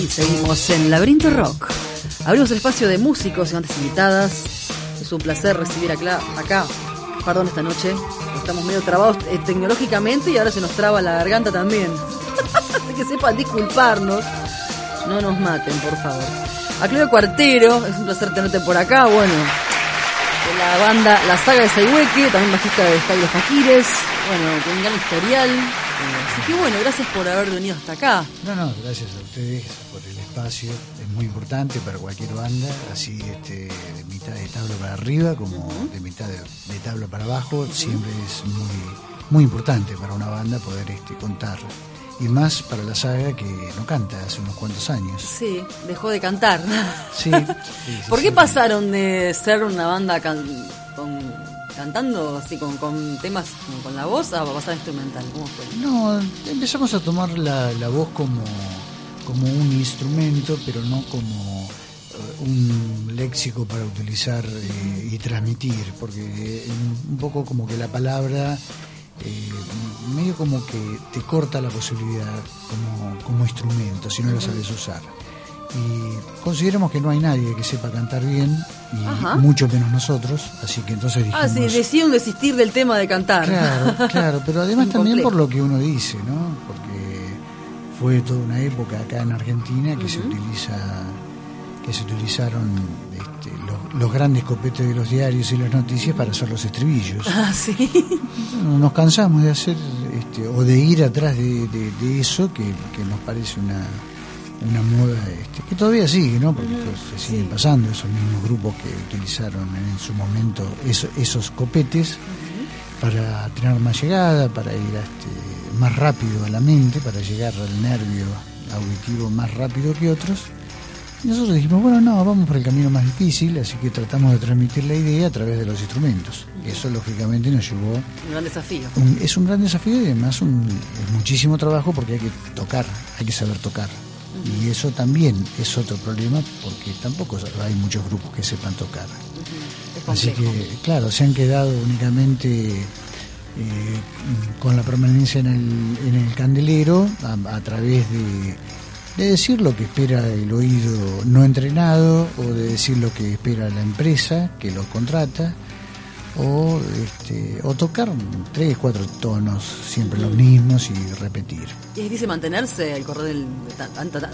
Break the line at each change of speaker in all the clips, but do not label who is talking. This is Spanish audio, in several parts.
Y seguimos en Laberinto Rock. Abrimos el espacio de músicos y antes invitadas. Es un placer recibir acá, acá perdón, esta noche. Estamos medio trabados eh, tecnológicamente y ahora se nos traba la garganta también. Así que sepan disculparnos. No nos maten, por favor. A Claudio Cuartero, es un placer tenerte por acá. Bueno, de la banda La Saga de Saihueque, también bajista de Los Faquires. Bueno, con un gran historial. Así que bueno, gracias por haber venido hasta acá.
No, no, gracias a ustedes por el espacio. Es muy importante para cualquier banda, así este, de mitad de tabla para arriba como de mitad de, tabla para abajo. Siempre es muy, muy importante para una banda poder este, contar. Y más para la saga que no canta hace unos cuantos años.
Sí, dejó de cantar.
Sí.
¿Por qué pasaron de ser una banda con cantando así con, con temas con la voz a pasar instrumental? ¿Cómo fue?
No, empezamos a tomar la, la voz como, como un instrumento, pero no como eh, un léxico para utilizar eh, y transmitir, porque eh, un poco como que la palabra medio como que te corta la posibilidad como, como instrumento si no la sabes usar y consideramos que no hay nadie que sepa cantar bien y mucho menos nosotros, así que entonces dijimos...
Ah, sí, decidieron desistir del tema de cantar.
Claro, claro, pero además también por lo que uno dice, ¿no? Porque fue toda una época acá en Argentina que se utiliza que se utilizaron este, los, grandes copetes de los diarios y las noticias para hacer los estribillos.
Ah, sí.
Nos cansamos de hacer este, o de ir atrás de, eso que nos parece una una moda este, que todavía sigue, ¿no? Porque se siguen pasando esos mismos grupos que utilizaron en su momento esos copetes para tener más llegada, para ir este, más rápido a la mente, para llegar al nervio auditivo más rápido que otros. Y nosotros dijimos, bueno, no, vamos por el camino más difícil, así que tratamos de transmitir la idea a través de los instrumentos. Eso lógicamente nos llevó...
Un gran desafío.
es un gran desafío y además un, muchísimo trabajo porque hay que tocar, hay que saber tocar. Y eso también es otro problema porque tampoco hay muchos grupos que sepan tocar. Así que, claro, se han quedado únicamente eh, con la permanencia en el, en el candelero a, través de, de, decir lo que espera el oído no entrenado o de decir lo que espera la empresa que lo contrata o, este, o tocar tres, cuatro tonos, siempre los mismos y repetir.
Y es difícil mantenerse al correr del...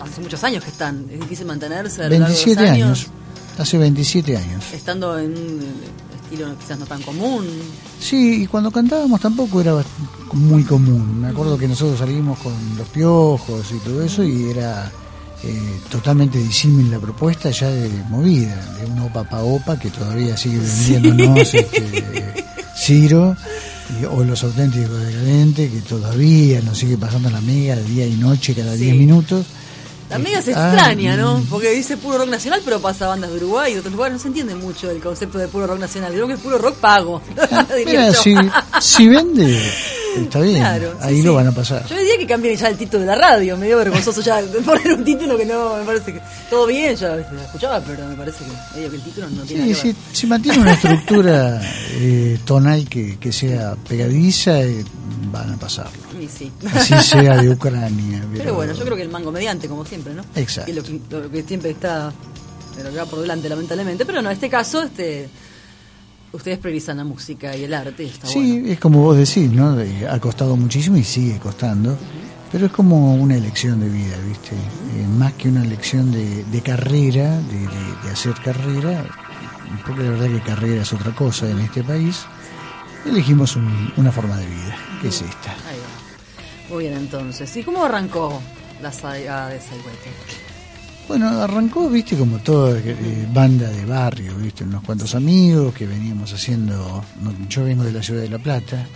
Hace muchos años que están, es difícil mantenerse. A
27 años. hace 27 años.
Estando en un estilo quizás no tan común.
Sí, y cuando cantábamos tampoco era muy común. Me acuerdo que nosotros salimos con los piojos y todo eso y era eh, totalmente disímil la propuesta ya de movida, de un opa pa opa que todavía sigue vendiéndonos este, Ciro, o los auténticos decadentes que todavía nos sigue pasando la mega día y noche cada 10 minutos.
La mega se extraña, ¿no? Ah, Porque dice puro rock nacional, pero pasa bandas de Uruguay y de otros lugares. No se entiende mucho el concepto de puro rock nacional. Creo que es puro rock pago.
Mira, si, si vende Está bien, ahí lo van a pasar.
Yo diría que cambien ya el título de la radio, medio vergonzoso ya poner un título que no, me parece que todo bien, ya lo escuchaba, pero me parece que medio que el título no tiene
sí, Si, mantiene una estructura eh, tonal que, que sea pegadiza, eh, van a pasarlo.
Sí,
Así sea de Ucrania.
Pero... bueno, yo creo que el mango mediante, como siempre, ¿no?
Exacto.
lo que, lo que siempre está, pero que por delante, lamentablemente, pero no, en este caso, este ustedes priorizan la música y el arte. Está
sí, es como vos decís, ¿no? Ha costado muchísimo y sigue costando, pero es como una elección de vida, ¿viste? Eh, más que una elección de, carrera, de, hacer carrera, porque la verdad que carrera es otra cosa en este país, elegimos una forma de vida, que es esta.
Muy bien, entonces. ¿Y cómo arrancó la saga de Saihuete?
Bueno, arrancó, viste, como toda eh, banda de barrio, viste, unos cuantos amigos que veníamos haciendo. yo vengo de la ciudad de La Plata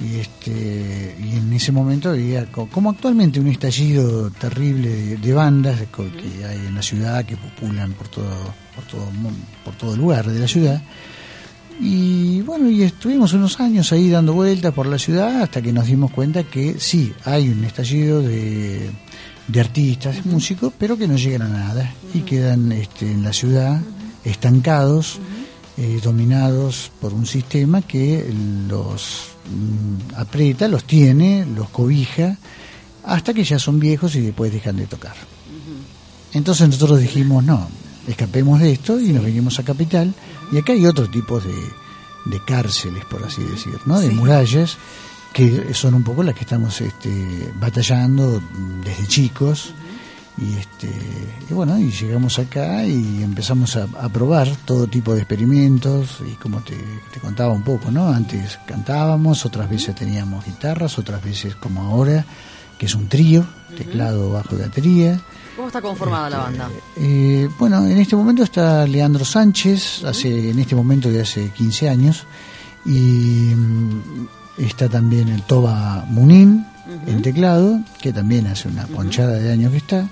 y este y en ese momento había, como actualmente, un estallido terrible de, bandas que hay en la ciudad que populan por todo, por todo, por todo lugar de la ciudad. Y bueno, y estuvimos unos años ahí dando vueltas por la ciudad hasta que nos dimos cuenta que sí, hay un estallido de de artistas, músicos, pero que no llegan a nada y quedan este, en la ciudad estancados, eh, dominados por un sistema que los mm, aprieta, los tiene, los cobija, hasta que ya son viejos y después dejan de tocar. Entonces nosotros dijimos, no, escapemos de esto y nos venimos a Capital, y acá hay otro tipo de, de cárceles, por así decir, ¿no? de murallas que son un poco las que estamos este, batallando desde chicos. Y, este, y bueno, y llegamos acá y empezamos a, probar todo tipo de experimentos y como te, contaba un poco, ¿no? Antes cantábamos, otras veces teníamos guitarras, otras veces como ahora, que es un trío, teclado, bajo y batería.
¿Cómo está conformada la banda?
Este, eh, bueno, en este momento está Leandro Sánchez, hace en este momento de hace 15 años, y Está también el Toba Munín en teclado, que también hace una ponchada de años que está,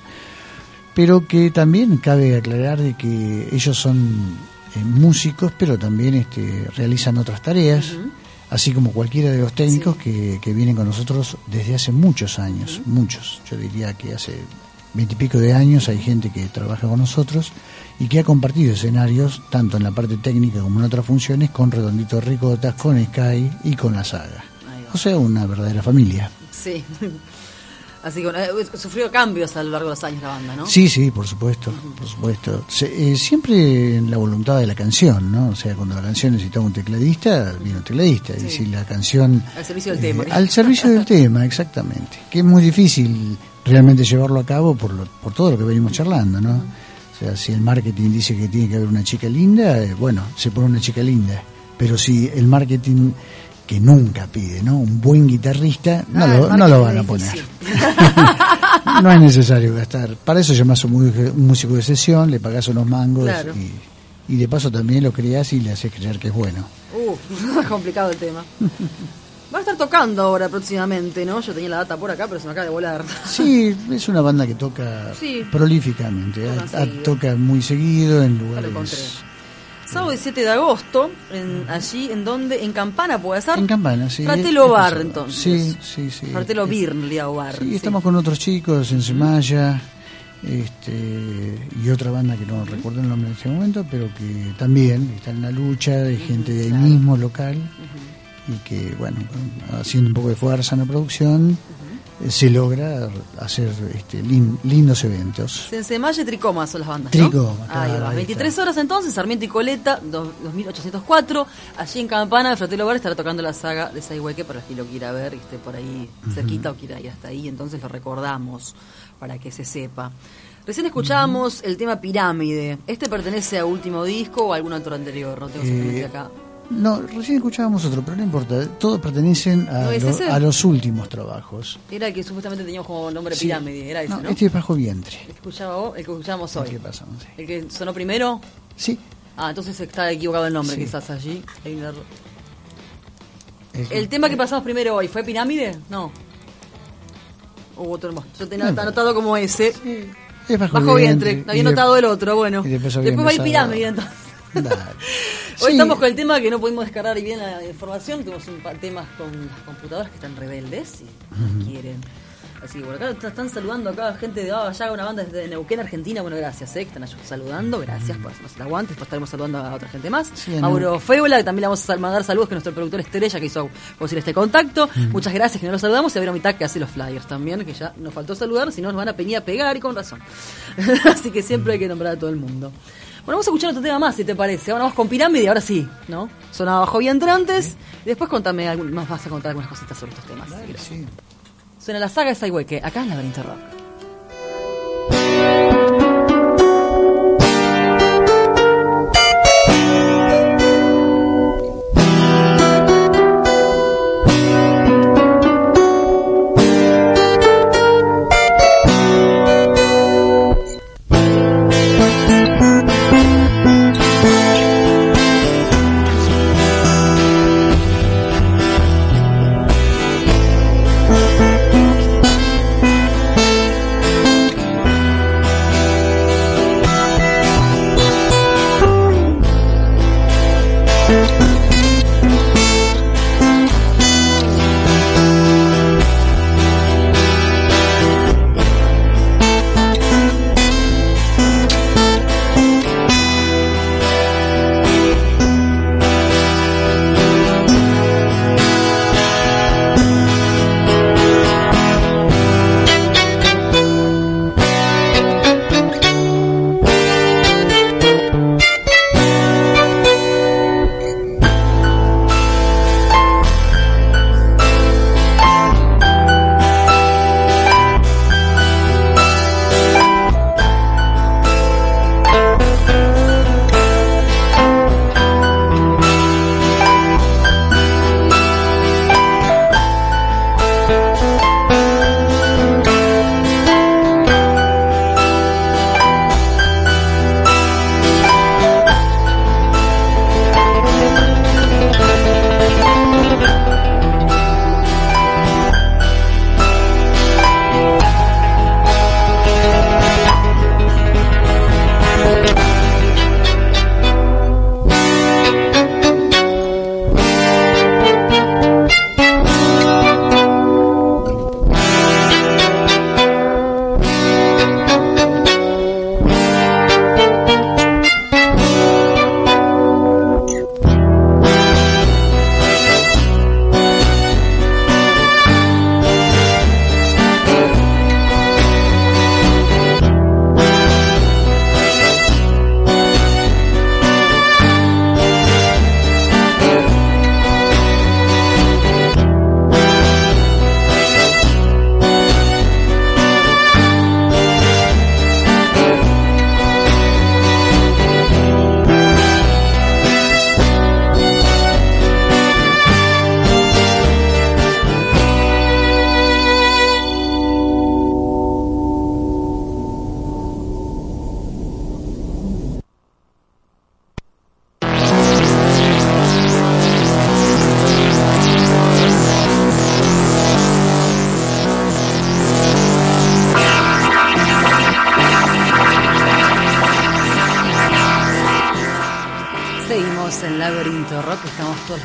pero que también cabe aclarar de que ellos son eh, músicos, pero también este, realizan otras tareas, así como cualquiera de los técnicos que, que, vienen con nosotros desde hace muchos años, muchos, yo diría que hace veintipico de años hay gente que trabaja con nosotros y que ha compartido escenarios, tanto en la parte técnica como en otras funciones, con Redondito Ricotas, con Sky y con la saga. O sea, una verdadera familia.
Sí. Así que eh, sufrió cambios a lo largo de los años la banda, ¿no?
Sí, sí, por supuesto, por supuesto. Eh, siempre en la voluntad de la canción, ¿no? O sea, cuando la canción necesitaba un tecladista, vino un tecladista. Y si la canción...
Al servicio del tema.
Eh, al servicio del tema, exactamente. Que es muy difícil realmente llevarlo a cabo por, por todo lo que venimos charlando, ¿no? O sea, si el marketing dice que tiene que haber una chica linda, eh, bueno, se pone una chica linda. Pero si el marketing que nunca pide, ¿no? Un buen guitarrista, no, lo, no lo van a poner. no es necesario gastar. Para eso llamas a un músico de sesión, le pagas unos mangos y, y, de paso también lo creas y le haces creer que es bueno.
Uh, complicado el tema. Va a estar tocando ahora próximamente, ¿no? Yo tenía la data por acá, pero se me acaba de volar.
Sí, es una banda que toca prolíficamente. Toca, muy seguido en lugares.
Sábado 17 de agosto, en, allí, ¿en donde? En Campana, ¿puede ser?
En Campana, sí.
Fratelo Bar, entonces.
Sí, sí, sí.
Fratelo Birnlia Bar.
Sí, estamos con otros chicos en Semaya. Este, y otra banda que no recuerdo el nombre en este momento, pero que también está en la lucha, de gente de ahí mismo, local y que, bueno, haciendo un poco de fuerza en la producción, eh, se logra hacer este, lindos eventos.
Sensemaya y Tricoma son las bandas.
Tricoma,
claro, 23 horas entonces, Sarmiento y Coleta, 2804. Allí en Campana, el Fratelo Bar estará tocando la saga de Saihueque para quien lo quiera ver y esté por ahí cerquita o quiera ir hasta ahí. Entonces lo recordamos para que se sepa. Recién escuchábamos el tema Pirámide. ¿Este pertenece a último disco o a algún otro anterior? No tengo eh, acá.
No, recién escuchábamos otro, pero no importa. Todos pertenecen a, los últimos trabajos.
Era el que supuestamente tenía como nombre pirámide, era ese, ¿no?
Este es bajo vientre.
El que, escuchaba el que escuchábamos hoy. ¿El que sonó primero?
Sí.
Ah, entonces está equivocado el nombre, quizás allí. ¿El tema que pasamos primero hoy fue pirámide? No. Hubo otro más. Yo tenía anotado como ese. Sí.
Es bajo, vientre.
Había notado el otro, bueno. después, después va a ir pirámide entonces. Hoy estamos con el tema que no pudimos descargar bien la información. Tenemos un temas con las computadoras que están rebeldes y quieren. Así que bueno, acá están saludando acá gente de ah, allá, una banda desde Neuquén, Argentina. Bueno, gracias, eh, que están saludando. Gracias por hacernos el aguante. Después estaremos saludando a otra gente más. Mauro Feula, que también le vamos a mandar saludos, que es nuestro productor estrella que hizo posible este contacto. Muchas gracias, que nos lo saludamos. Y a ver Mitad que hace los flyers también, que ya nos faltó saludar, si no nos van a venir a pegar y con razón. Así que siempre hay que nombrar a todo el mundo. Bueno, vamos a escuchar otro tema más, si te parece. Ahora vamos con Pirámide, ahora sí, ¿no? Sonaba bajo bien entrantes. Y después contame, algún, más vas a contar algunas cositas sobre estos temas. sí. Suena la saga de Saihueque, acá en Laberinto Rock.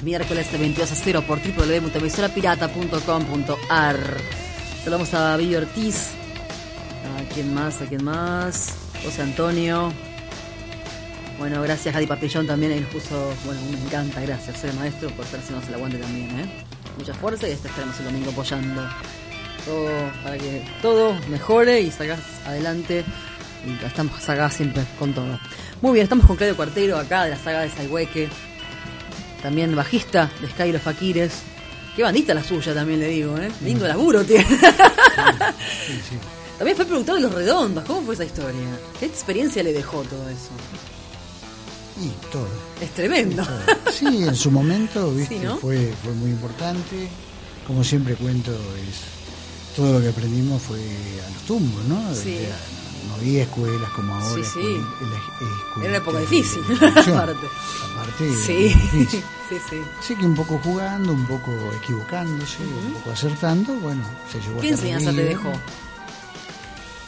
Miércoles de 22 a 0 por www.multivisorapirata.com.ar. Saludamos a Vivi Ortiz, a quién más, a quién más, José Antonio. Bueno, gracias Jadi Papillón también, nos puso, bueno, me encanta, gracias, soy maestro por haciéndose el aguante también, ¿eh? Mucha fuerza y este estaremos el domingo apoyando todo para que todo mejore y salgas adelante y estamos acá siempre con todo. Muy bien, estamos con Claudio Cuartero acá de la saga de Saihueque. También bajista de Skyro Fakires. Qué bandita la suya también le digo, ¿eh? Lindo laburo tiene. También fue productor de Los Redondos. ¿Cómo fue esa historia? ¿Qué experiencia le dejó todo eso?
Y todo.
Es tremendo.
Sí, en su momento, viste, fue, fue muy importante. Como siempre cuento, es todo lo que aprendimos fue a los tumbos, ¿no?
Sí
no había escuelas como ahora.
Sí, sí.
Era
una época difícil, aparte.
Aparte,
sí.
difícil.
sí, sí.
Así que un poco jugando, un poco equivocándose, un poco acertando, bueno, se llevó
¿Qué enseñanza te dejó?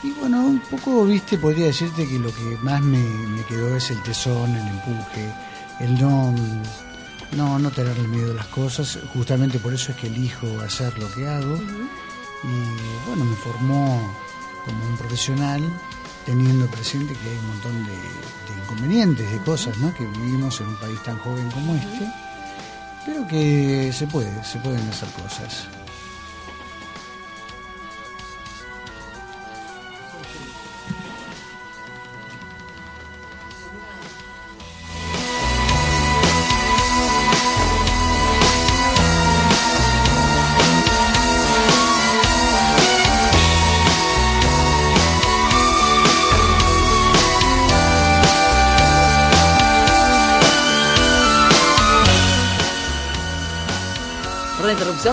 Y bueno, un poco, viste, podría decirte que lo que más me, me quedó es el tesón, el empuje, el no, no, no tenerle miedo a las cosas. Justamente por eso es que elijo hacer lo que hago. Y bueno, me formó como un profesional, teniendo presente que hay un montón de, inconvenientes, de cosas, ¿no? Que vivimos en un país tan joven como este, pero que se puede, se pueden hacer cosas.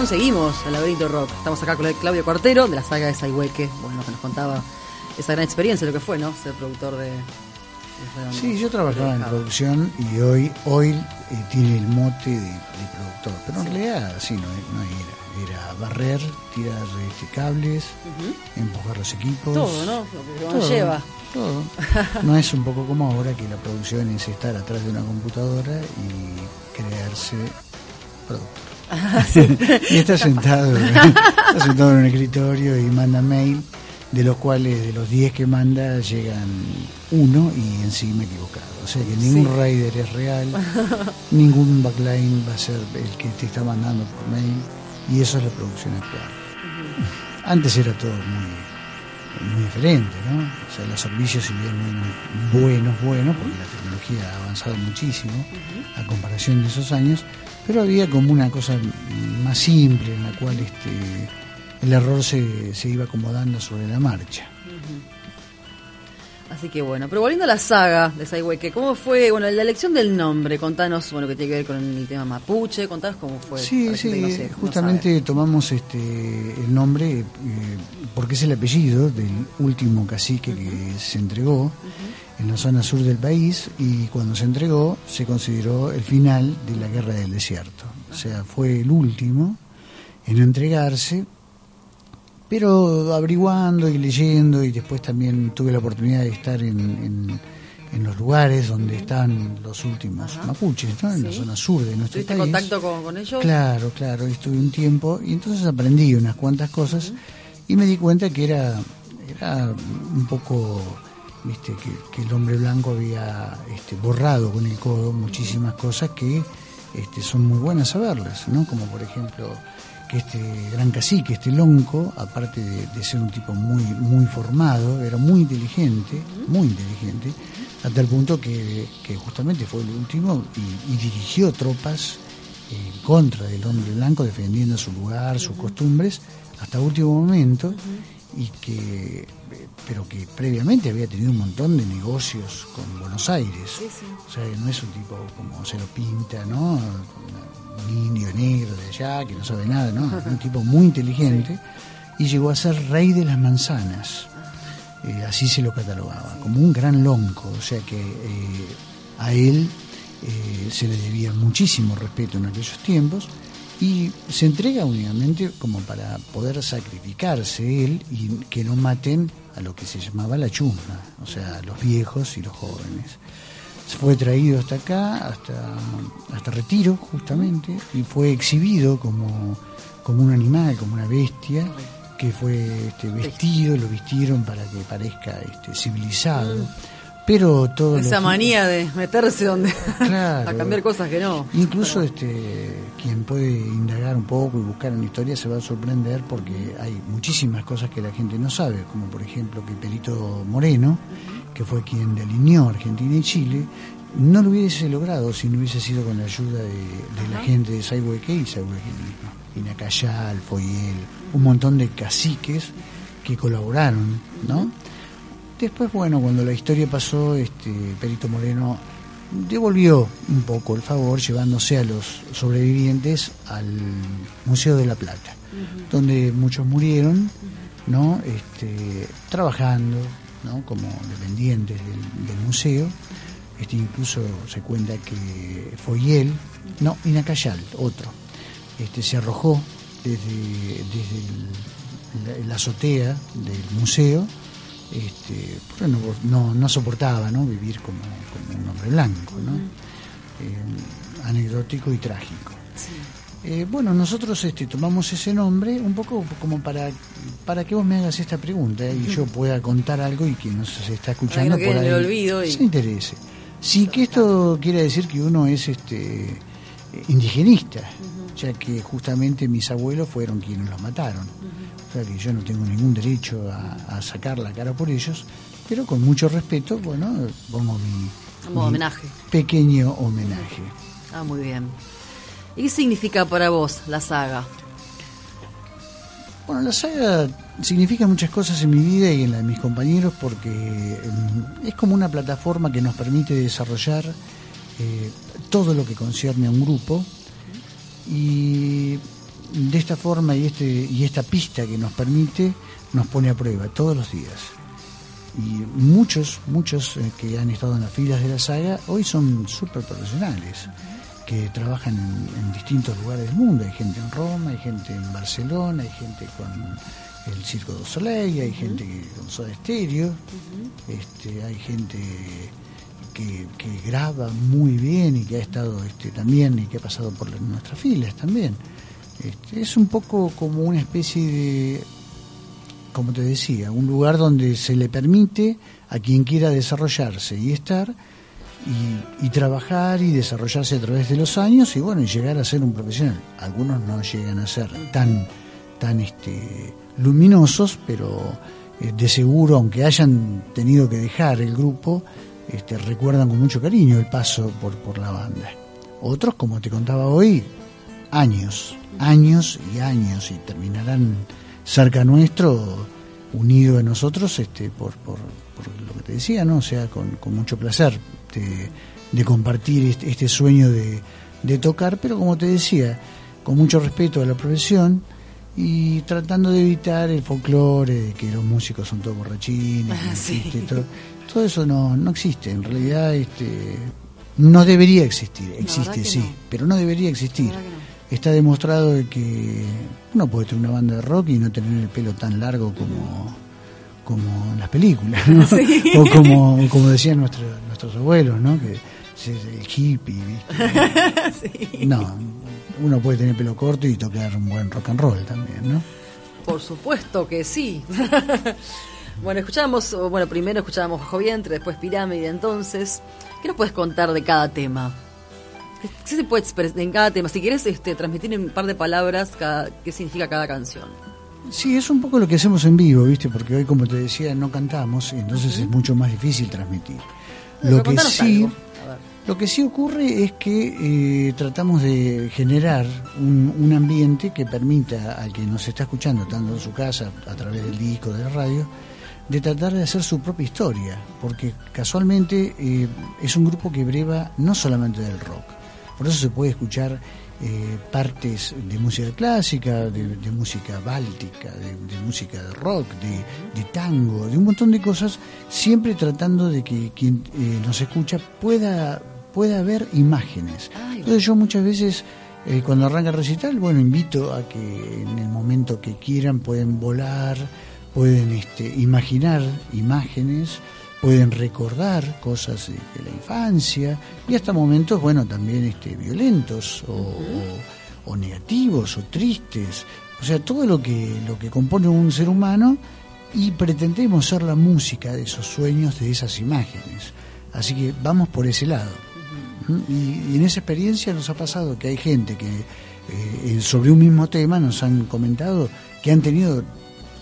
Seguimos al Laberinto Rock. Estamos acá con Claudio Cuartero de la saga de Saihueque, bueno, que nos contaba esa gran experiencia, lo que fue, ¿no? Ser productor de.
sí, yo trabajaba en producción y hoy hoy eh, tiene el mote de, productor, pero en realidad sí, no, era. Era barrer, tirar este, cables, empujar los equipos.
Todo, ¿no? Lo que lleva.
Todo. No es un poco como ahora que la producción es estar atrás de una computadora y crearse productor. y está sentado, está sentado en un escritorio y manda mail, de los cuales de los 10 que manda llegan uno y encima equivocado. O sea que ningún rider es real, ningún backline va a ser el que te está mandando por mail y eso es la producción actual. Antes era todo muy, muy diferente, ¿no? O sea, los servicios, si bien muy buenos, buenos, porque la tecnología ha avanzado muchísimo a comparación de esos años, pero había como una cosa más simple en la cual este el error se, se iba acomodando sobre la marcha.
Así que bueno, pero volviendo a la saga de Saihueque, ¿cómo fue, bueno, la elección del nombre? Contanos, bueno, que tiene que ver con el tema mapuche, contanos cómo fue.
Sí, sí, justamente tomamos este el nombre eh, porque es el apellido del último cacique que se entregó en la zona sur del país y cuando se entregó se consideró el final de la guerra del desierto. O sea, fue el último en entregarse, pero averiguando y leyendo y después también tuve la oportunidad de estar en, en, los lugares donde están los últimos mapuches, ¿no? en la zona sur de nuestro país.
contacto con, ellos?
Claro, claro, estuve un tiempo y entonces aprendí unas cuantas cosas y me di cuenta que era, era un poco viste que, el hombre blanco había este, borrado con el codo muchísimas cosas que este, son muy buenas saberlas, ¿no? Como por ejemplo que este gran cacique, este lonco, aparte de, ser un tipo muy muy formado, era muy inteligente, muy inteligente, hasta el punto que, justamente fue el último y, dirigió tropas en contra del hombre blanco, defendiendo su lugar, sus costumbres, hasta último momento y que pero que previamente había tenido un montón de negocios con Buenos Aires. O sea, no es un tipo como se lo pinta, ¿no? Un indio negro de allá que no sabe nada, ¿no? un tipo muy inteligente y llegó a ser rey de las manzanas. Eh, así se lo catalogaba, como un gran lonco, o sea que eh, a él eh, se le debía muchísimo respeto en aquellos tiempos y se entrega únicamente como para poder sacrificarse él y que no maten a lo que se llamaba la chusma, o sea, los viejos y los jóvenes. Fue traído hasta acá, hasta, hasta Retiro, justamente, y fue exhibido como, como un animal, como una bestia, que fue este, vestido, lo vistieron para que parezca este, civilizado. Pero todo
Esa manía de meterse donde
Claro.
a cambiar cosas que no.
Incluso este, quien puede indagar un poco y buscar en la historia se va a sorprender porque hay muchísimas cosas que la gente no sabe, como por ejemplo que Perito Moreno, que fue quien delineó Argentina y Chile, no lo hubiese logrado si no hubiese sido con la ayuda de, de la gente de Saihueque y Saihueque. Inacayal, Foyel, un montón de caciques que colaboraron, ¿no? Después, bueno, cuando la historia pasó, este Perito Moreno devolvió un poco el favor llevándose a los sobrevivientes al Museo de la Plata, donde muchos murieron, ¿no? Este, trabajando, ¿no? Como dependientes del, del museo. Este, incluso se cuenta que Foyel, no, Inacayal, otro, este, se arrojó desde, desde el- la, la azotea del museo este, porque no, no, no soportaba ¿no? vivir como, como un hombre blanco, ¿no? Eh, anecdótico y trágico. Eh, bueno, nosotros este, tomamos ese nombre un poco como para, para que vos me hagas esta pregunta y yo pueda contar algo y que nos está escuchando por ahí
el olvido y-
se interese. Sí, que esto quiere decir que uno es este eh, indigenista, ya que justamente mis abuelos fueron quienes los mataron. Que yo no tengo ningún derecho a, a sacar la cara por ellos, pero con mucho respeto, bueno, pongo mi,
homenaje.
pequeño homenaje.
Ah, muy bien. ¿Y qué significa para vos la saga?
Bueno, la saga significa muchas cosas en mi vida y en la de mis compañeros porque mm, es como una plataforma que nos permite desarrollar eh, todo lo que concierne a un grupo y de esta forma y este y esta pista que nos permite nos pone a prueba todos los días. Y muchos muchos eh, que han estado en las filas de la saga hoy son súper profesionales que trabajan en, en distintos lugares del mundo. Hay gente en Roma hay gente en Barcelona hay gente con el Circo du Soleil hay gente que- con Soda Stereo este, hay gente que, que graba muy bien y que ha estado este, también y que ha pasado por nuestras filas también. Este, es un poco como una especie de, como te decía, un lugar donde se le permite a quien quiera desarrollarse y estar y, trabajar y desarrollarse a través de los años y bueno, llegar a ser un profesional. Algunos no llegan a ser tan, tan este, luminosos, pero eh, de seguro, aunque hayan tenido que dejar el grupo, este, recuerdan con mucho cariño el paso por, por la banda. Otros, como te contaba hoy, años, años y años, y terminarán cerca nuestro, unido a nosotros, este, por, por, por lo que te decía, ¿no? O sea, con, con mucho placer de, de compartir este, este sueño de, de tocar, pero como te decía, con mucho respeto a la profesión y tratando de evitar el folclore de que los músicos son todos borrachines,
Ah,
todo, todo eso no, no existe, en realidad este, no debería existir, existe sí,
no.
pero no debería existir. Está demostrado de que uno puede tener una banda de rock y no tener el pelo tan largo como, como en las películas, ¿no? o como, como decían nuestros nuestros abuelos, ¿no? que es el hippie, ¿viste? No, uno puede tener pelo corto y tocar un buen rock and roll también, ¿no?
Por supuesto que sí. bueno, escuchábamos, o bueno, primero escuchábamos Bajo Vientre, después Pirámide, entonces. ¿Qué nos puedes contar de cada tema? ¿Qué se puede expresar en cada tema? Si quieres este, transmitir en un par de palabras cada- qué significa cada canción.
Sí, es un poco lo que hacemos en vivo, ¿viste? Porque hoy, como te decía, no cantamos, y entonces es mucho más difícil transmitir.
Pero
Lo que sí, lo que sí ocurre es que eh, tratamos de generar un, un ambiente que permita al que nos está escuchando, tanto en su casa, a través del disco, de la radio, de tratar de hacer su propia historia, porque casualmente eh, es un grupo que breva no solamente del rock, por eso se puede escuchar eh, partes de música clásica, de, de música báltica, de, de música de rock, de, de tango, de un montón de cosas, siempre tratando de que quien eh, nos escucha pueda, pueda ver imágenes. Entonces yo muchas veces, eh, cuando arranca el recital, bueno, invito a que en el momento que quieran pueden volar, pueden este, imaginar imágenes pueden recordar cosas de, la infancia y hasta momentos, bueno, también este, violentos o, negativos o tristes. O sea, todo lo que, lo que compone un ser humano y pretendemos ser la música de esos sueños, de esas imágenes. Así que vamos por ese lado. y, en esa experiencia nos ha pasado que hay gente que eh, sobre un mismo tema nos han comentado que han tenido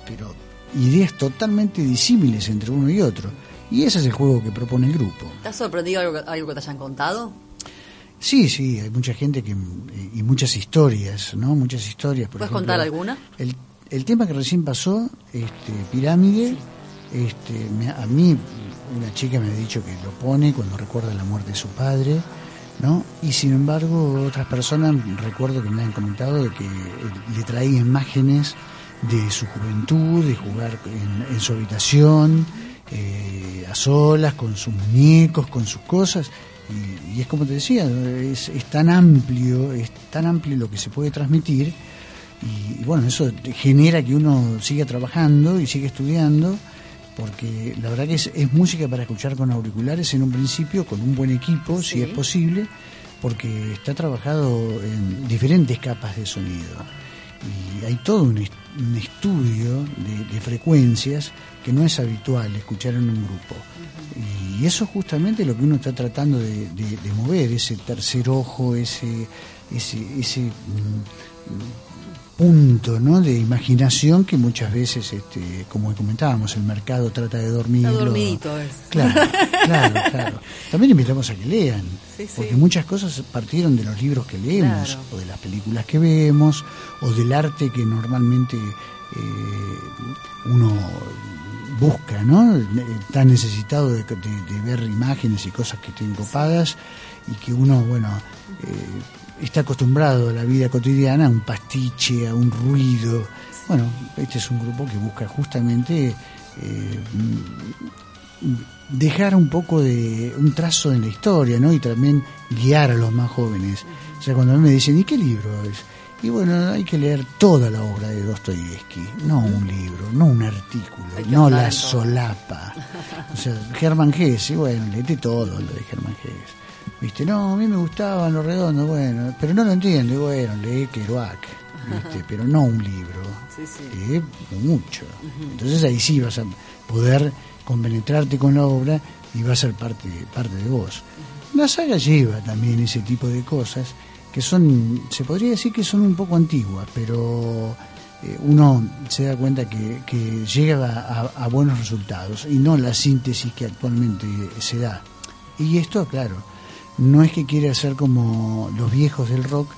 pero ideas totalmente disímiles entre uno y otro. Y ese es el juego que propone el grupo.
¿Te has sorprendido algo, que te hayan contado?
Sí, sí, hay mucha gente que y muchas historias, ¿no? Muchas historias.
¿Puedes contar alguna?
El, el, tema que recién pasó, este, Pirámide, este, a mí una chica me ha dicho que lo pone cuando recuerda la muerte de su padre, ¿no? Y sin embargo otras personas recuerdo que me han comentado de que le traía imágenes de su juventud, de jugar en, su habitación, eh, a solas, con sus muñecos, con sus cosas. Y, es como te decía, es, tan amplio, es tan amplio lo que se puede transmitir. Y, bueno, eso genera que uno siga trabajando y siga estudiando, porque la verdad que es, música para escuchar con auriculares en un principio, con un buen equipo, si es posible, porque está trabajado en diferentes capas de sonido. Y hay todo un, un estudio de, frecuencias que no es habitual escuchar en un grupo. Y eso es justamente lo que uno está tratando de, mover, ese tercer ojo, ese, ese, ese mm, punto ¿no? de imaginación que muchas veces, este, como comentábamos, el mercado trata de dormir.
dormidito
Claro, claro, claro. También invitamos a que lean, porque muchas cosas partieron de los libros que leemos, o de las películas que vemos, o del arte que normalmente eh, uno busca, ¿no? Está necesitado de, ver imágenes y cosas que estén copadas y que uno, bueno, eh, está acostumbrado a la vida cotidiana, a un pastiche, a un ruido. Bueno, este es un grupo que busca justamente eh, dejar un poco de un trazo en la historia, ¿no? Y también guiar a los más jóvenes. O sea, cuando a mí me dicen, ¿y qué libro es? Y bueno, hay que leer toda la obra de Dostoyevsky, no un libro, no un artículo, no la solapa. O sea, Germán Gess, y bueno, leete todo lo de Germán Gess. Viste, no, a mí me gustaban los redondos, bueno, pero no lo entiendo, y bueno, lee Kerouac, viste, pero no un libro, sí, sí. mucho. Entonces ahí sí vas a poder compenetrarte con la obra y va a ser parte, parte de vos. La saga lleva también ese tipo de cosas que son, se podría decir que son un poco antiguas, pero eh, uno se da cuenta que, que llega a, buenos resultados y no la síntesis que actualmente se da. Y esto, claro, no es que quiere hacer como los viejos del rock,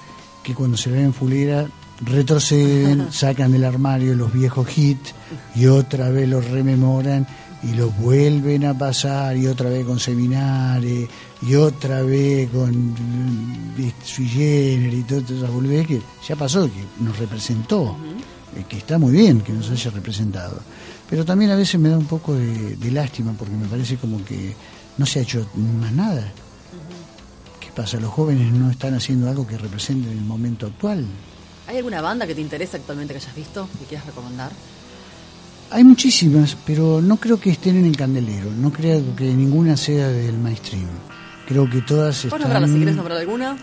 que cuando se ven en fulera retroceden, sacan del armario los viejos hits y otra vez los rememoran y los vuelven a pasar y otra vez con seminares y otra vez con Sui y todas esas volvés que ya pasó, que nos representó, eh, que está muy bien que nos haya representado. Pero también a veces me da un poco de, lástima porque me parece como que no se ha hecho más nada. ¿Qué pasa? ¿Los jóvenes no están haciendo algo que represente el momento actual?
¿Hay alguna banda que te interesa actualmente que hayas visto y quieras recomendar?
Hay muchísimas, pero no creo que estén en el candelero. No creo que ninguna sea del mainstream. Creo que todas están...
nombrarlas si quieres nombrar alguna?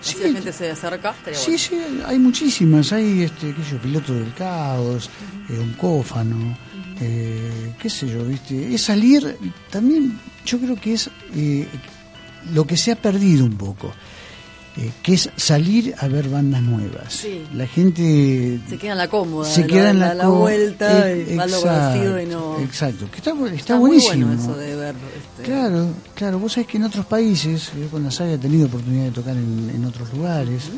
Sí, si la gente se acerca,
sí, sí, hay muchísimas. Hay, este, qué sé yo, Piloto del Caos, uh un cófano, eh, qué sé yo, ¿viste? Es salir, también yo creo que es eh, lo que se ha perdido un poco. Eh, que es salir a ver bandas nuevas. La gente
se queda en la cómoda,
se queda en la,
vuelta y va conocido y no.
Exacto, que está, está, buenísimo.
Muy bueno eso de ver. Este...
Claro, claro. Vos sabés que en otros países, yo con la saga he tenido oportunidad de tocar en, otros lugares.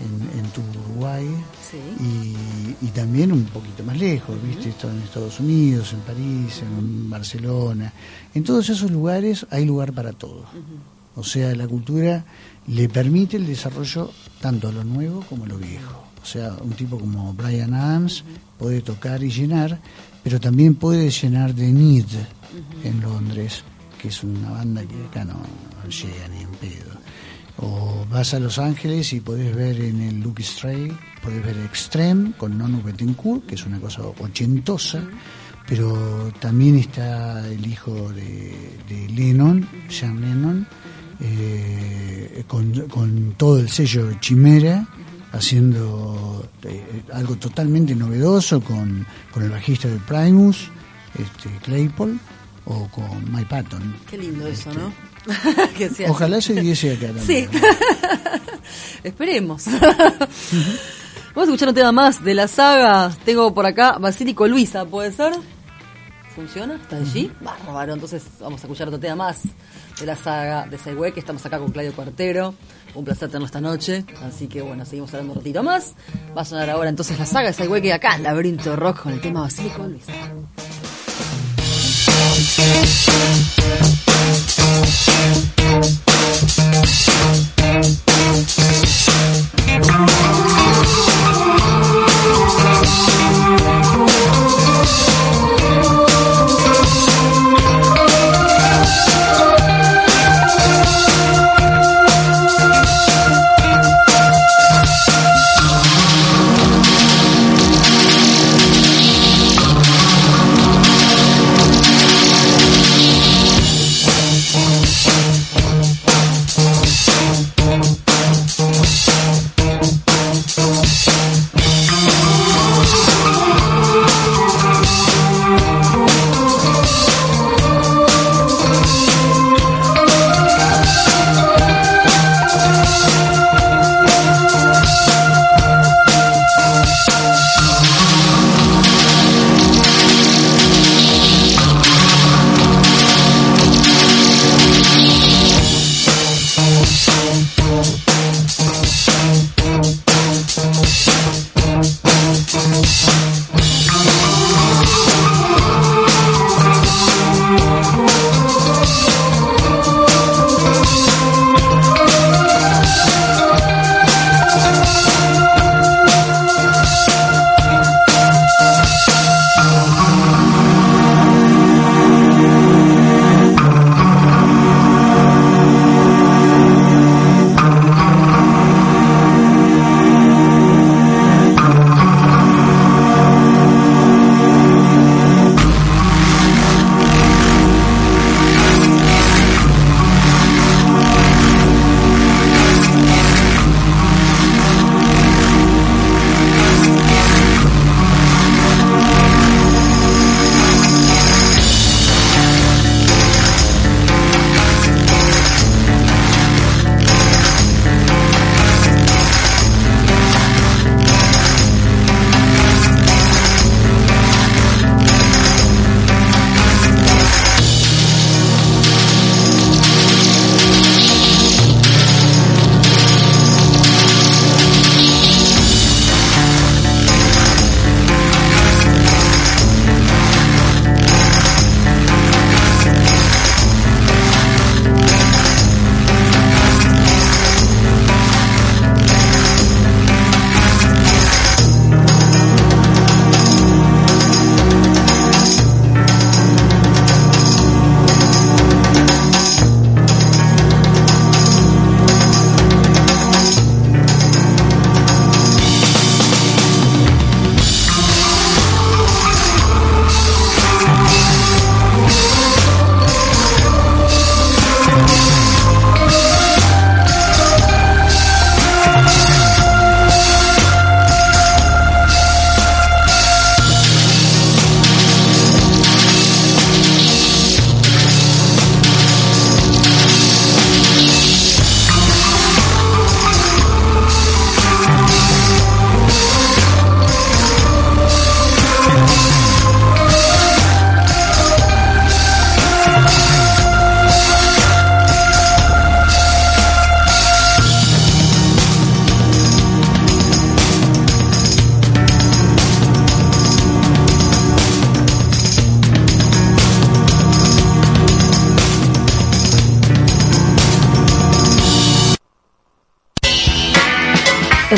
En, en tu Uruguay y, y, también un poquito más lejos, ¿viste? en Estados Unidos, en París, en Barcelona. En todos esos lugares hay lugar para todo. O sea, la cultura le permite el desarrollo tanto a lo nuevo como a lo viejo. O sea, un tipo como Brian Adams puede tocar y llenar, pero también puede llenar de Need en Londres, que es una banda que acá no, llega ni en pedo. O vas a Los Ángeles y podés ver en el Lucky Stray, podés ver Extreme con Nono Betancourt, que es una cosa ochentosa. pero también está el hijo de, de Lennon, Sean Lennon, eh, con, con todo el sello Chimera, haciendo eh, algo totalmente novedoso con, con el bajista de Primus, este, Claypool, o con Mike Patton.
Qué lindo eso, ¿no?
Que sea Ojalá se diese acá
también. Sí. Esperemos. Vamos a escuchar un tema más de la saga. Tengo por acá Basílico Luisa, ¿puede ser? ¿Funciona? ¿Está allí? Bárbaro. Entonces vamos a escuchar otro tema más de la saga de Sideway, que estamos acá con Claudio Cuartero. Un placer tenerlo esta noche. Así que bueno, seguimos hablando un ratito más. Va a sonar ahora entonces la saga de Sideway, que acá, Laberinto Rock, con el tema Basílico Luisa.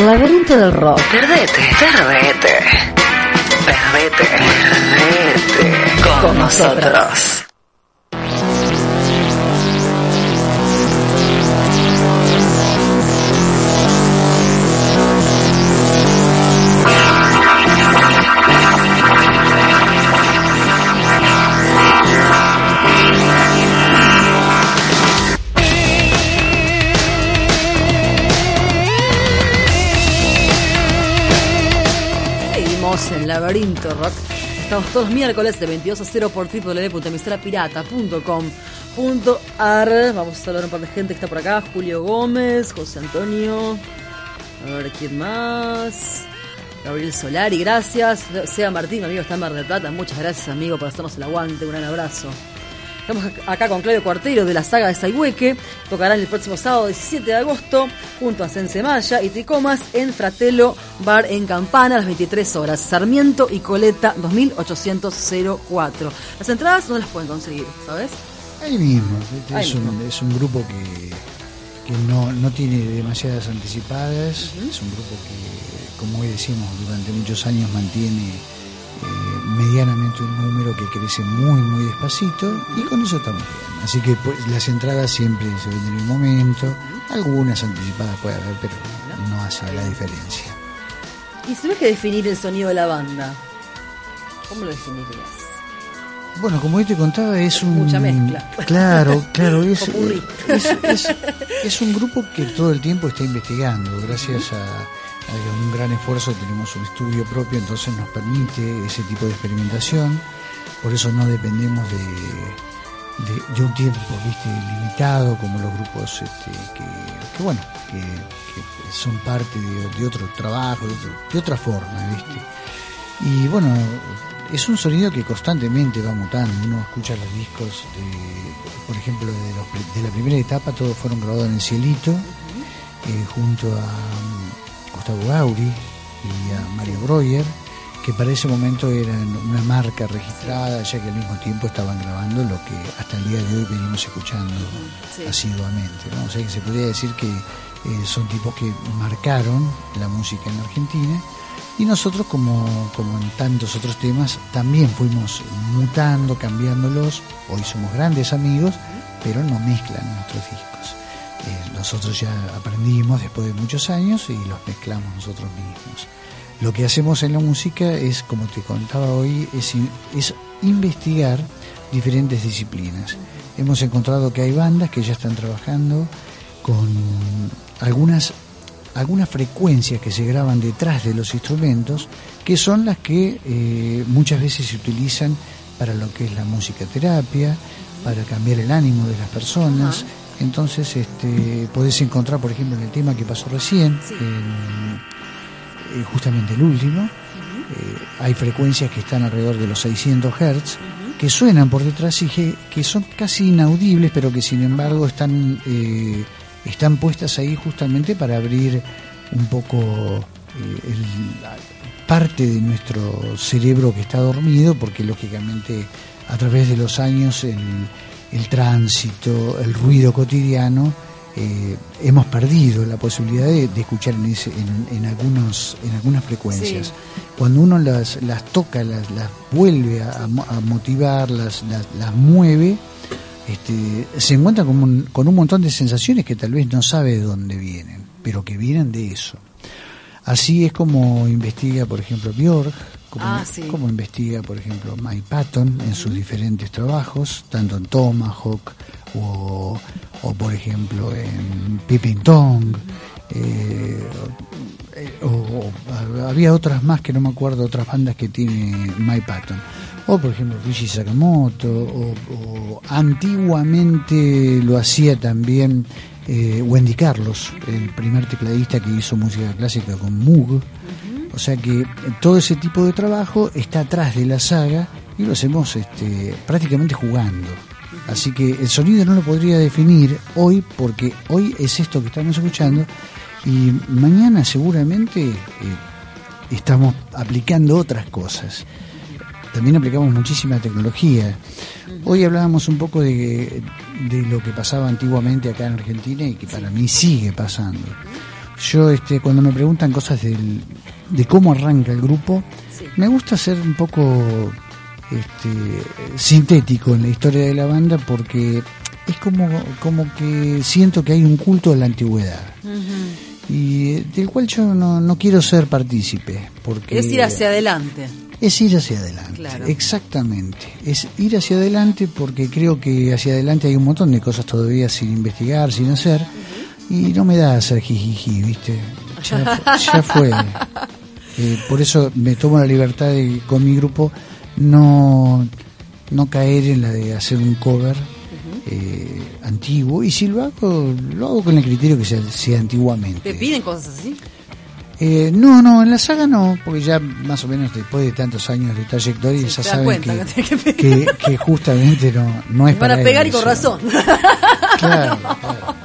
El laberinto del rock.
Perdete, perdete. Perdete, perdete. Con, con nosotros.
Rock. Estamos todos miércoles de 22 a 0 por www.emisorapirata.com.ar. Vamos a saludar un par de gente que está por acá. Julio Gómez, José Antonio. A ver quién más. Gabriel Solari, gracias. Sea Martín, mi amigo está en Mar del Plata. Muchas gracias, amigo, por hacernos el aguante. Un gran abrazo. Estamos acá con Claudio Cuartero de la saga de Saihueque. Tocarán el próximo sábado 17 de agosto junto a Sensemaya y Tricomas en Fratello Bar en Campana a las 23 horas. Sarmiento y Coleta 2804. Las entradas no las pueden conseguir, ¿sabes?
Ahí mismo. Es, Un, es, Un, grupo que, que no, no, tiene demasiadas anticipadas. Es un grupo que, como hoy decimos, durante muchos años mantiene medianamente un número que crece muy, muy despacito y con eso estamos bien. Así que pues, las entradas siempre se venden en el momento, algunas anticipadas puede haber, pero no hace la diferencia.
Y si tuvieras que definir el sonido de la banda, ¿cómo lo definirías?
Bueno, como yo te contaba, es un.
Mucha mezcla.
Claro, claro, es, es, es, un grupo que todo el tiempo está investigando, gracias a, hay un gran esfuerzo, tenemos un estudio propio, entonces nos permite ese tipo de experimentación, por eso no dependemos de, de, un tiempo ¿viste? limitado como los grupos este, que, bueno, que, son parte de, otro trabajo, de, otra forma, ¿viste? Y bueno, es un sonido que constantemente va mutando, uno escucha los discos, de, por ejemplo, de, de la primera etapa, todos fueron grabados en el cielito, eh, junto a Gustavo Gauri y a Mario Breuer, que para ese momento eran una marca registrada, ya que al mismo tiempo estaban grabando lo que hasta el día de hoy venimos escuchando asiduamente. ¿no? O sea que se podría decir que eh, son tipos que marcaron la música en Argentina y nosotros, como, como en tantos otros temas, también fuimos mutando, cambiándolos. Hoy somos grandes amigos, pero no mezclan nuestros discos. Nosotros ya aprendimos después de muchos años y los mezclamos nosotros mismos. Lo que hacemos en la música es, como te contaba hoy, es investigar diferentes disciplinas. Hemos encontrado que hay bandas que ya están trabajando con algunas algunas frecuencias que se graban detrás de los instrumentos, que son las que eh, muchas veces se utilizan para lo que es la música terapia, para cambiar el ánimo de las personas, entonces este, podés encontrar, por ejemplo, en el tema que pasó recién, eh, justamente el último, eh, hay frecuencias que están alrededor de los 600 Hz, que suenan por detrás y que, son casi inaudibles, pero que sin embargo están, eh, están puestas ahí justamente para abrir un poco parte de nuestro cerebro que está dormido, porque lógicamente a través de los años el el tránsito, el ruido cotidiano, eh, hemos perdido la posibilidad de, escuchar en, en, algunos, en algunas frecuencias. Cuando uno las, las toca, las, las vuelve a, motivar, las, las, mueve, este, se encuentra con un, con un montón de sensaciones que tal vez no sabe de dónde vienen, pero que vienen de eso. Así es como investiga, por ejemplo, Björk,
ah,
como, investiga, por ejemplo, Mike Patton en sus diferentes trabajos, tanto en Tomahawk o, o por ejemplo, en Pippin Tong. Eh, o, había otras más que no me acuerdo, otras bandas que tiene Mike Patton. O por ejemplo Richie Sakamoto, o, antiguamente lo hacía también eh, Wendy Carlos, el primer tecladista que hizo música clásica con Moog. O sea que todo ese tipo de trabajo está atrás de la saga y lo hacemos este, prácticamente jugando. Así que el sonido no lo podría definir hoy porque hoy es esto que estamos escuchando y mañana seguramente eh, estamos aplicando otras cosas. También aplicamos muchísima tecnología. Hoy hablábamos un poco de, de lo que pasaba antiguamente acá en Argentina y que para mí sigue pasando. Yo, este, cuando me preguntan cosas del, de cómo arranca el grupo, me gusta ser un poco este, sintético en la historia de la banda porque es como, como que siento que hay un culto a la antigüedad. Y eh, del cual yo no, no quiero ser partícipe. Porque
es ir hacia adelante.
Es ir hacia adelante, exactamente. Es ir hacia adelante porque creo que hacia adelante hay un montón de cosas todavía sin investigar, sin hacer. Y no me da hacer jijiji, ¿viste? Ya, ya fue. Eh, por eso me tomo la libertad de, con mi grupo, no, no caer en la de hacer un cover eh, antiguo. Y si lo hago, lo hago con el criterio que sea, sea antiguamente.
¿Te piden cosas así?
Eh, no, no, en la saga no, porque ya más o menos después de tantos años de trayectoria
Sí,
ya saben
cuenta
que,
que tenés que
que, que justamente no, no es
Van
para
a pegar y con razón.
Claro, claro.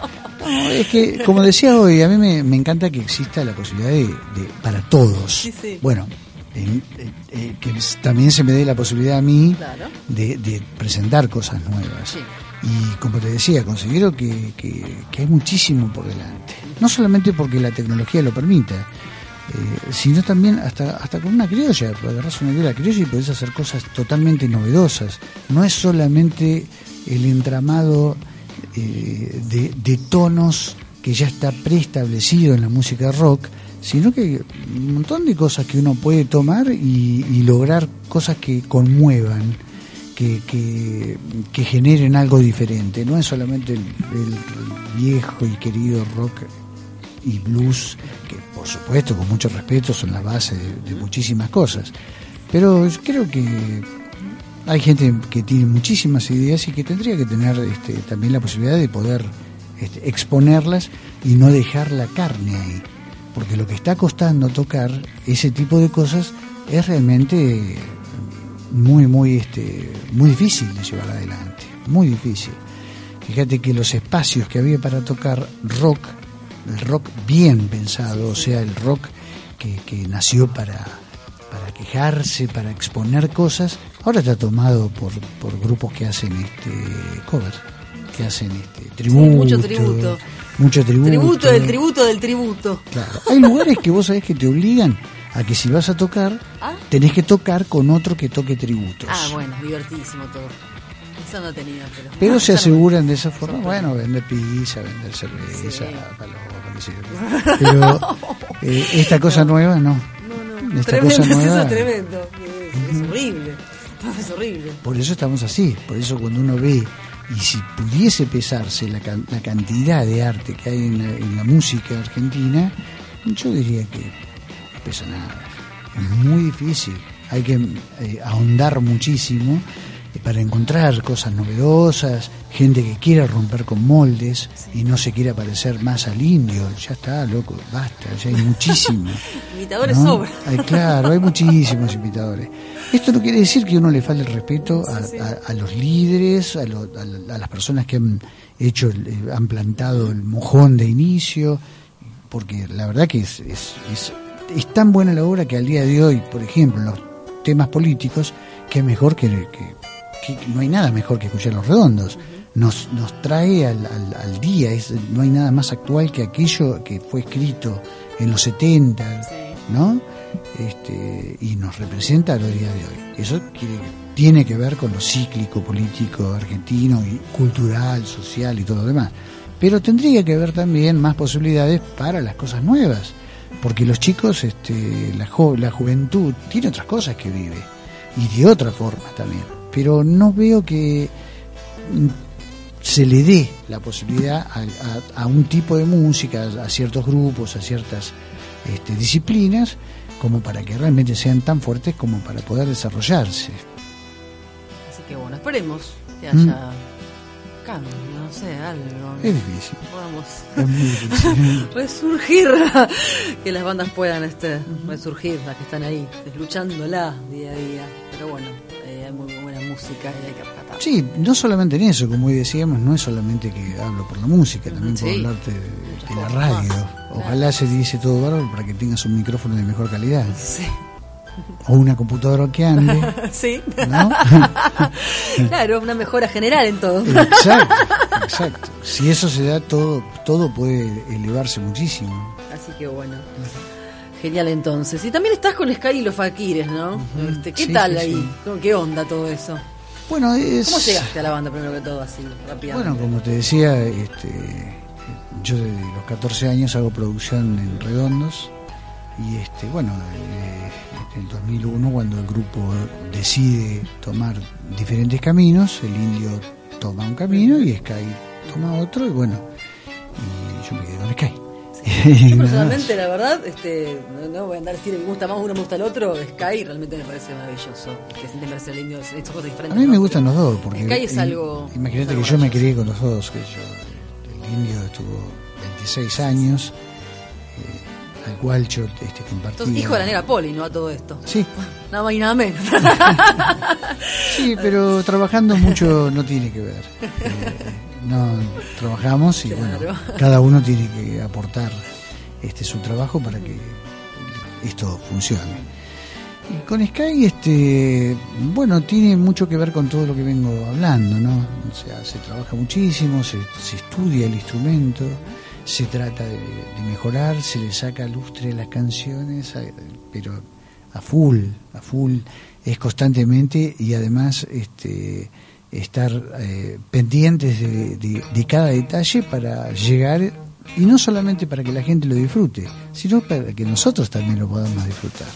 No, es que, como decía hoy, a mí me, me encanta que exista la posibilidad de, de- para todos.
Sí, sí.
Bueno, en- eh, eh, que también se me dé la posibilidad a mí
Claro.
de, de presentar cosas nuevas.
Sí.
Y como te decía, considero que, que, que hay muchísimo por delante. No solamente porque la tecnología lo permita, eh, sino también hasta, hasta con una criolla. Agarras una viola criolla y podés hacer cosas totalmente novedosas. No es solamente el entramado de, tonos que ya está preestablecido en la música rock, sino que un montón de cosas que uno puede tomar y, lograr cosas que conmuevan, que, generen algo diferente. No es solamente el, viejo y querido rock y blues, que por supuesto, con mucho respeto, son la base de, de muchísimas cosas. Pero creo que hay gente que tiene muchísimas ideas y que tendría que tener este, también la posibilidad de poder este, exponerlas y no dejar la carne ahí. Porque lo que está costando tocar ese tipo de cosas es realmente muy, muy, este, muy difícil de llevar adelante. Muy difícil. Fíjate que los espacios que había para tocar rock, el rock bien pensado, o sea, el rock que, nació para quejarse, para exponer cosas, ahora está tomado por, por grupos que hacen este cover, que hacen este tributo,
mucho tributo.
mucho tributo,
Tributo del tributo del tributo.
Claro. Hay lugares que vos sabés que te obligan a que si vas a tocar,
¿Ah?
tenés que tocar con otro que toque tributos.
Ah, bueno, divertidísimo todo. Eso no tenía, pero.
Pero se
Ah,
aseguran de esa forma, bueno, vender pizza, vender cerveza,
Sí.
paloma. Pero eh, esta cosa nueva no.
No, no.
Esta
Tremendo,
cosa
es eso
nueva.
tremendo. Es, es horrible. Es horrible.
Por eso estamos así, por eso cuando uno ve y si pudiese pesarse la, la cantidad de arte que hay en la, en la música argentina, yo diría que no pesa nada. Es muy difícil, hay que eh, ahondar muchísimo eh, para encontrar cosas novedosas, gente que quiera romper con moldes y no se quiera parecer más al indio. Ya está, loco, basta, ya hay muchísimo.
Imitadores
¿no?
sobran.
Hay, claro, hay muchísimos imitadores. Esto no quiere decir que uno le falte el respeto a, a- a los líderes, a, lo- a la- a las personas que han hecho, eh, han plantado el mojón de inicio, porque la verdad que es, es, es, es tan buena la obra que al día de hoy, por ejemplo, en los temas políticos, que es mejor que, que- que no hay nada mejor que escuchar los redondos. Nos, nos trae al, al- al día, es, no hay nada más actual que aquello que fue escrito en los 70, ¿no? Este, y nos representa a los días de hoy. Eso quiere- tiene que ver con lo cíclico político argentino y cultural, social y todo lo demás. Pero tendría que haber también más posibilidades para las cosas nuevas, porque los chicos, este, la, juventud tiene otras cosas que vive y de otra forma también. Pero no veo que se le dé la posibilidad a, un tipo de música, a ciertos grupos, a ciertas este, disciplinas, como para que realmente sean tan fuertes como para poder desarrollarse.
Así que bueno, esperemos que
Mm.
haya cambio, no sé, algo.
Es difícil,
Podamos
es muy difícil.
resurgir, que las bandas puedan este, resurgir, las que están ahí, luchándola día a día. Pero bueno, eh, hay muy música y hay que rescatar.
Sí, no solamente en eso, como hoy decíamos, no es solamente que hablo por la música, también puedo
Sí.
hablarte de, de la radio. Ojalá se diese todo bárbaro para que tengas un micrófono de mejor calidad.
Sí.
O una computadora que ande,
sí.
¿no?
claro, una mejora general en todo.
exacto, exacto. Si eso se da, todo, todo puede elevarse muchísimo.
Así que bueno. Genial entonces. Y también estás con Sky y los Fakires, ¿no? Este, ¿Qué
Sí,
tal
sí,
ahí?
sí.
¿Cómo- ¿Qué onda todo eso?
Bueno, es...
¿Cómo llegaste a la banda primero que todo así, rápidamente?
Bueno, como te decía, este, yo desde los 14 años hago producción en Redondos y este, bueno, eh, en el 2001 cuando el grupo decide tomar diferentes caminos, el indio toma un camino y Sky toma otro y bueno, y yo me quedé con Sky.
Yo personalmente, la verdad, este, no, no voy a andar a decir me gusta más uno, me gusta el otro. Sky realmente me parece maravilloso. Que siente parece lindo, son cosas
A
diferentes.
mí me gustan los dos, porque
Sky es algo-
imagínate que yo me crié con los dos, que yo, el indio estuvo 26 años, eh, al cual yo este, compartí.
Entonces, hijo de la negra Poli, ¿no? A todo esto.
Sí,
Nada más y nada menos.
sí, pero trabajando mucho no tiene que ver. Eh, no, trabajamos y
Claro.
bueno, cada uno tiene que aportar este su trabajo para que esto funcione. Y con Sky, este, bueno, tiene mucho que ver con todo lo que vengo hablando, ¿no? O sea, se trabaja muchísimo, se, se estudia el instrumento, se trata de, de mejorar, se le saca lustre a las canciones, pero a full, a full, es constantemente y además este, estar eh, pendientes de, de- cada detalle para llegar, y no solamente para que la gente lo disfrute, sino para que nosotros también lo podamos disfrutar.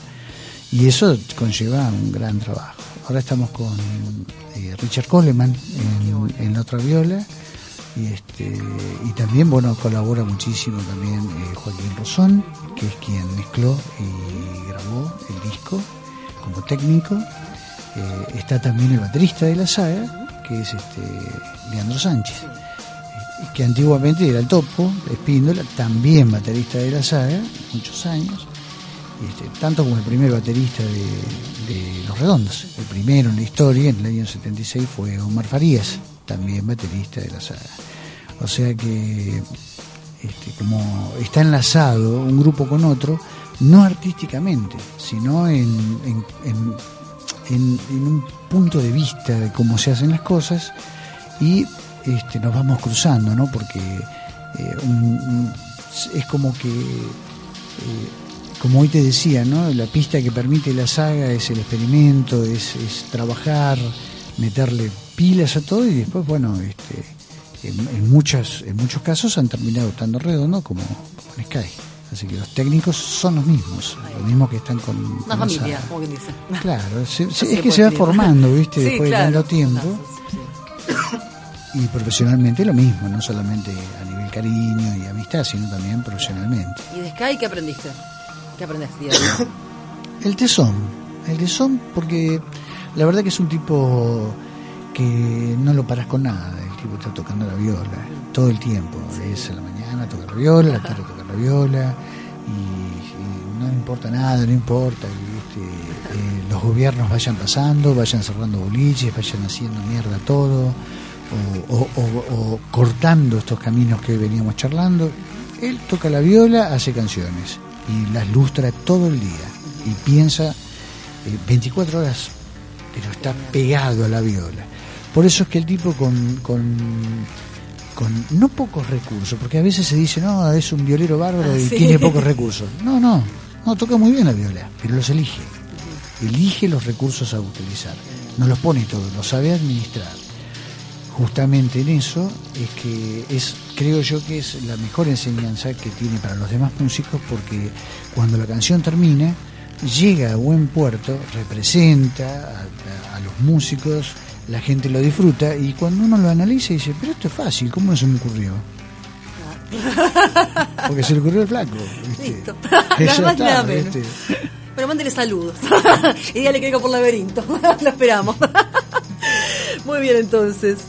Y eso conlleva un gran trabajo. Ahora estamos con eh, Richard Coleman en, en la otra viola y este y también bueno colabora muchísimo también eh, Joaquín Rosón, que es quien mezcló y grabó el disco como técnico. Está también el baterista de la saga, que es este Leandro Sánchez, eh, que antiguamente era el topo, Espíndola, también baterista de la saga, muchos años este, tanto como el primer baterista de, Los Redondos. El primero en la historia, en el año 76, fue Omar Farías, también baterista de la saga. O sea que, este, como está enlazado un grupo con otro, no artísticamente, sino en un punto de vista de cómo se hacen las cosas y este, nos vamos cruzando, ¿no? Porque eh, un- es como que eh, como hoy te decía, ¿no? La pista que permite la saga es el experimento, es, es trabajar, meterle pilas a todo y después, bueno, este, en, en muchas, en muchos casos han terminado estando redondo como, como Sky. Así que los técnicos son los mismos, los mismos que están con
Una
con
familia,
saga.
como quien dice.
Claro, se- es que se va formando, ¿viste?
Sí,
Después
claro.
de tanto tiempo.
Sí.
Y profesionalmente lo mismo, no solamente a nivel cariño y amistad, sino también profesionalmente.
¿Y de Sky qué aprendiste? ¿Qué aprendiste?
El tesón, el tesón porque la verdad que es un tipo que no lo paras con nada, tipo está tocando la viola todo el tiempo, es a la mañana toca la viola, a la tarde toca la viola y, y no importa nada, no importa que ¿viste? Eh, los gobiernos vayan pasando, vayan cerrando boliches, vayan haciendo mierda todo o, o- o- o cortando estos caminos que veníamos charlando. Él toca la viola, hace canciones y las lustra todo el día y piensa eh, 24 horas, pero está pegado a la viola. Por eso es que el tipo con, con, con no pocos recursos, porque a veces se dice, no, es un violero bárbaro
Ah,
y
sí.
tiene pocos recursos. No, no, no, toca muy bien la viola, pero los elige. Elige los recursos a utilizar. No los pone todos, los sabe administrar justamente en eso es que es creo yo que es la mejor enseñanza que tiene para los demás músicos porque cuando la canción termina llega a buen puerto representa a, a- a los músicos la gente lo disfruta y cuando uno lo analiza dice pero esto es fácil cómo no se me ocurrió porque se le ocurrió el flaco.
Listo.
Ya
Nada
está.
Pero mándele saludos. y dígale que venga por laberinto. Lo esperamos. Muy bien, entonces.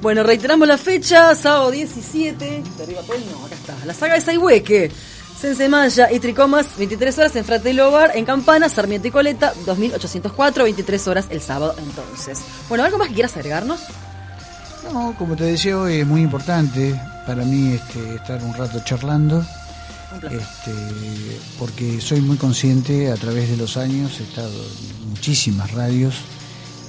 Bueno, reiteramos la fecha, sábado 17. De arriba todo, no, acá está. La saga de Saihueque. Sensemaya y Tricomas, 23 horas en Fratello Bar, en Campana, Sarmiento y Coleta, 2804, 23 horas el sábado entonces. Bueno, ¿algo más que quieras agregarnos?
No, como te decía hoy, es muy importante para mí este, estar un rato charlando,
Un
este, porque soy muy consciente, a través de los años he estado en muchísimas radios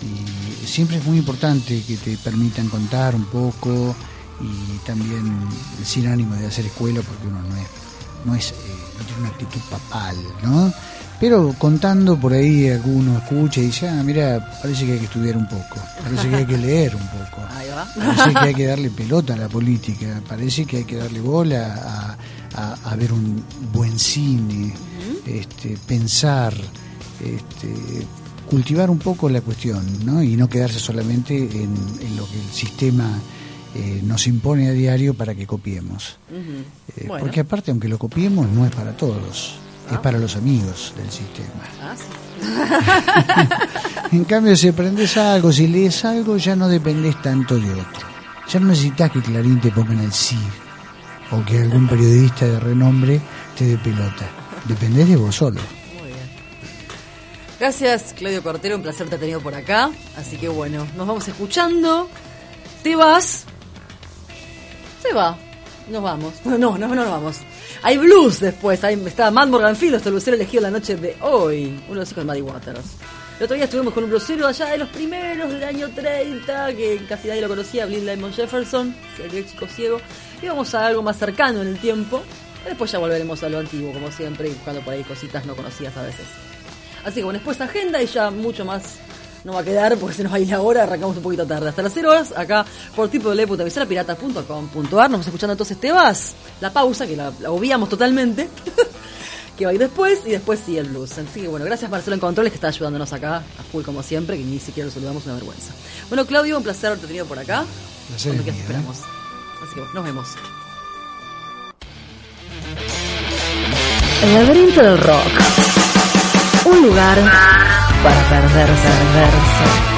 y siempre es muy importante que te permitan contar un poco y también sin ánimo de hacer escuela, porque uno no es, no es, eh, no tiene una actitud papal, ¿no? Pero contando por ahí alguno escucha y dice, ah, mira, parece que hay que estudiar un poco, parece que hay que leer un poco.
Ahí va.
Parece que hay que darle pelota a la política, parece que hay que darle bola a, a- a ver un buen cine, este, pensar, este, cultivar un poco la cuestión, ¿no? Y no quedarse solamente en, en lo que el sistema eh, nos impone a diario para que copiemos. Eh, porque aparte, aunque lo copiemos, no es para todos, es para los amigos del sistema.
Ah, sí.
En cambio, si aprendes algo, si lees algo, ya no dependes tanto de otro. Ya no necesitas que Clarín te ponga en el sí o que algún periodista de renombre te dé pelota. Dependés de vos solo.
Muy bien. Gracias, Claudio Cortero, un placer te tenido por acá. Así que bueno, nos vamos escuchando. Te vas. Se va. Nos vamos. No, no, no, no nos vamos. Hay blues después. Ahí está Matt Morganfield, nuestro blusero elegido la noche de hoy. Uno de los hijos de Maddie Waters. El otro día estuvimos con un blusero allá de los primeros del año 30, que casi nadie lo conocía, Blind Lemon Jefferson, el chico ciego. Y vamos a algo más cercano en el tiempo. Después ya volveremos a lo antiguo, como siempre, y buscando por ahí cositas no conocidas a veces. Así que bueno, después agenda y ya mucho más no va a quedar porque se nos va a ir la hora, arrancamos un poquito tarde. Hasta las 0 horas, acá por www.visorapirata.com.ar. Nos vamos escuchando entonces Te vas, la pausa, que la, la obviamos totalmente. que va a ir después y después sí el blues. Así que bueno, gracias Marcelo en Controles que está ayudándonos acá a full como siempre, que ni siquiera lo saludamos, una vergüenza. Bueno, Claudio, un placer haberte tenido por acá.
Placer
Cuando
¿eh?
esperamos. Así que bueno, nos vemos.
El laberinto del rock. Un lugar para perderse, perderse.